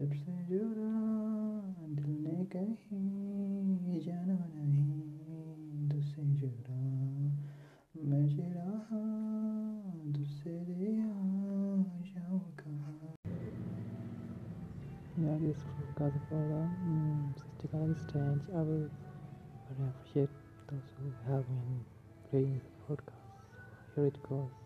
जब से जुड़ा दिल ने कहीं जाना नहीं तुझसे जुड़ा मैं चिड़ा तुझसे दिया जाऊँ कहाँ Yeah, this podcast for um, statistical strange. I will very appreciate those who have been playing the podcast. Here it goes.